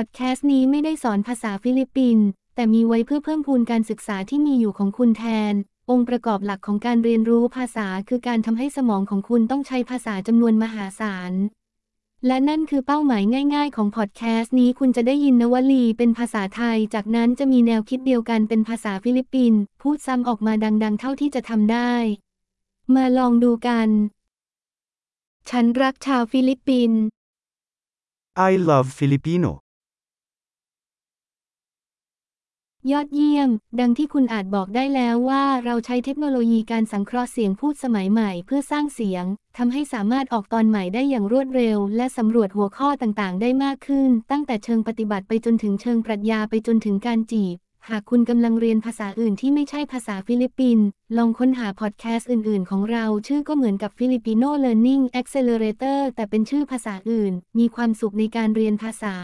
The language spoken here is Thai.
พอดแคสต์นี้ไม่ได้สอนภาษาฟิลิปปินส์แต่มีไว้เพื่อเพิ่มพูนการศึกษาที่มีอยู่ของคุณแทน องค์ประกอบหลักของการเรียนรู้ภาษาคือการทำให้สมองของคุณต้องใช้ภาษาจำนวนมหาศาล และนั่นคือเป้าหมายง่ายๆ ของพอดแคสต์นี้คุณจะได้ยินนวลีเป็นภาษาไทย จากนั้นจะมีแนวคิดเดียวกันเป็นภาษาฟิลิปปินส์พูดซ้ำออกมาดังๆ เท่าที่จะทำได้ มาลองดูกัน ฉันรักชาวฟิลิปปินส์ I love Filipino. ยอดเยี่ยม ดังที่คุณอาจบอกได้แล้วว่าเราใช้เทคโนโลยีการสังเคราะห์เสียงพูดสมัยใหม่เพื่อสร้างเสียงทำให้สามารถออกตอนใหม่ได้อย่างรวดเร็ว และสำรวจหัวข้อต่างๆ ได้มากขึ้น ตั้งแต่เชิงปฏิบัติไปจนถึงเชิงปรัชญาไปจนถึงการจีบ หากคุณกำลังเรียนภาษาอื่นที่ไม่ใช่ภาษาฟิลิปปินส์ลองค้นหาพอดแคสต์อื่น ๆ ของเรา ชื่อก็เหมือนกับ Filipino Learning Accelerator แต่เป็นชื่อภาษาอื่น มีความสุขในการเรียนภาษา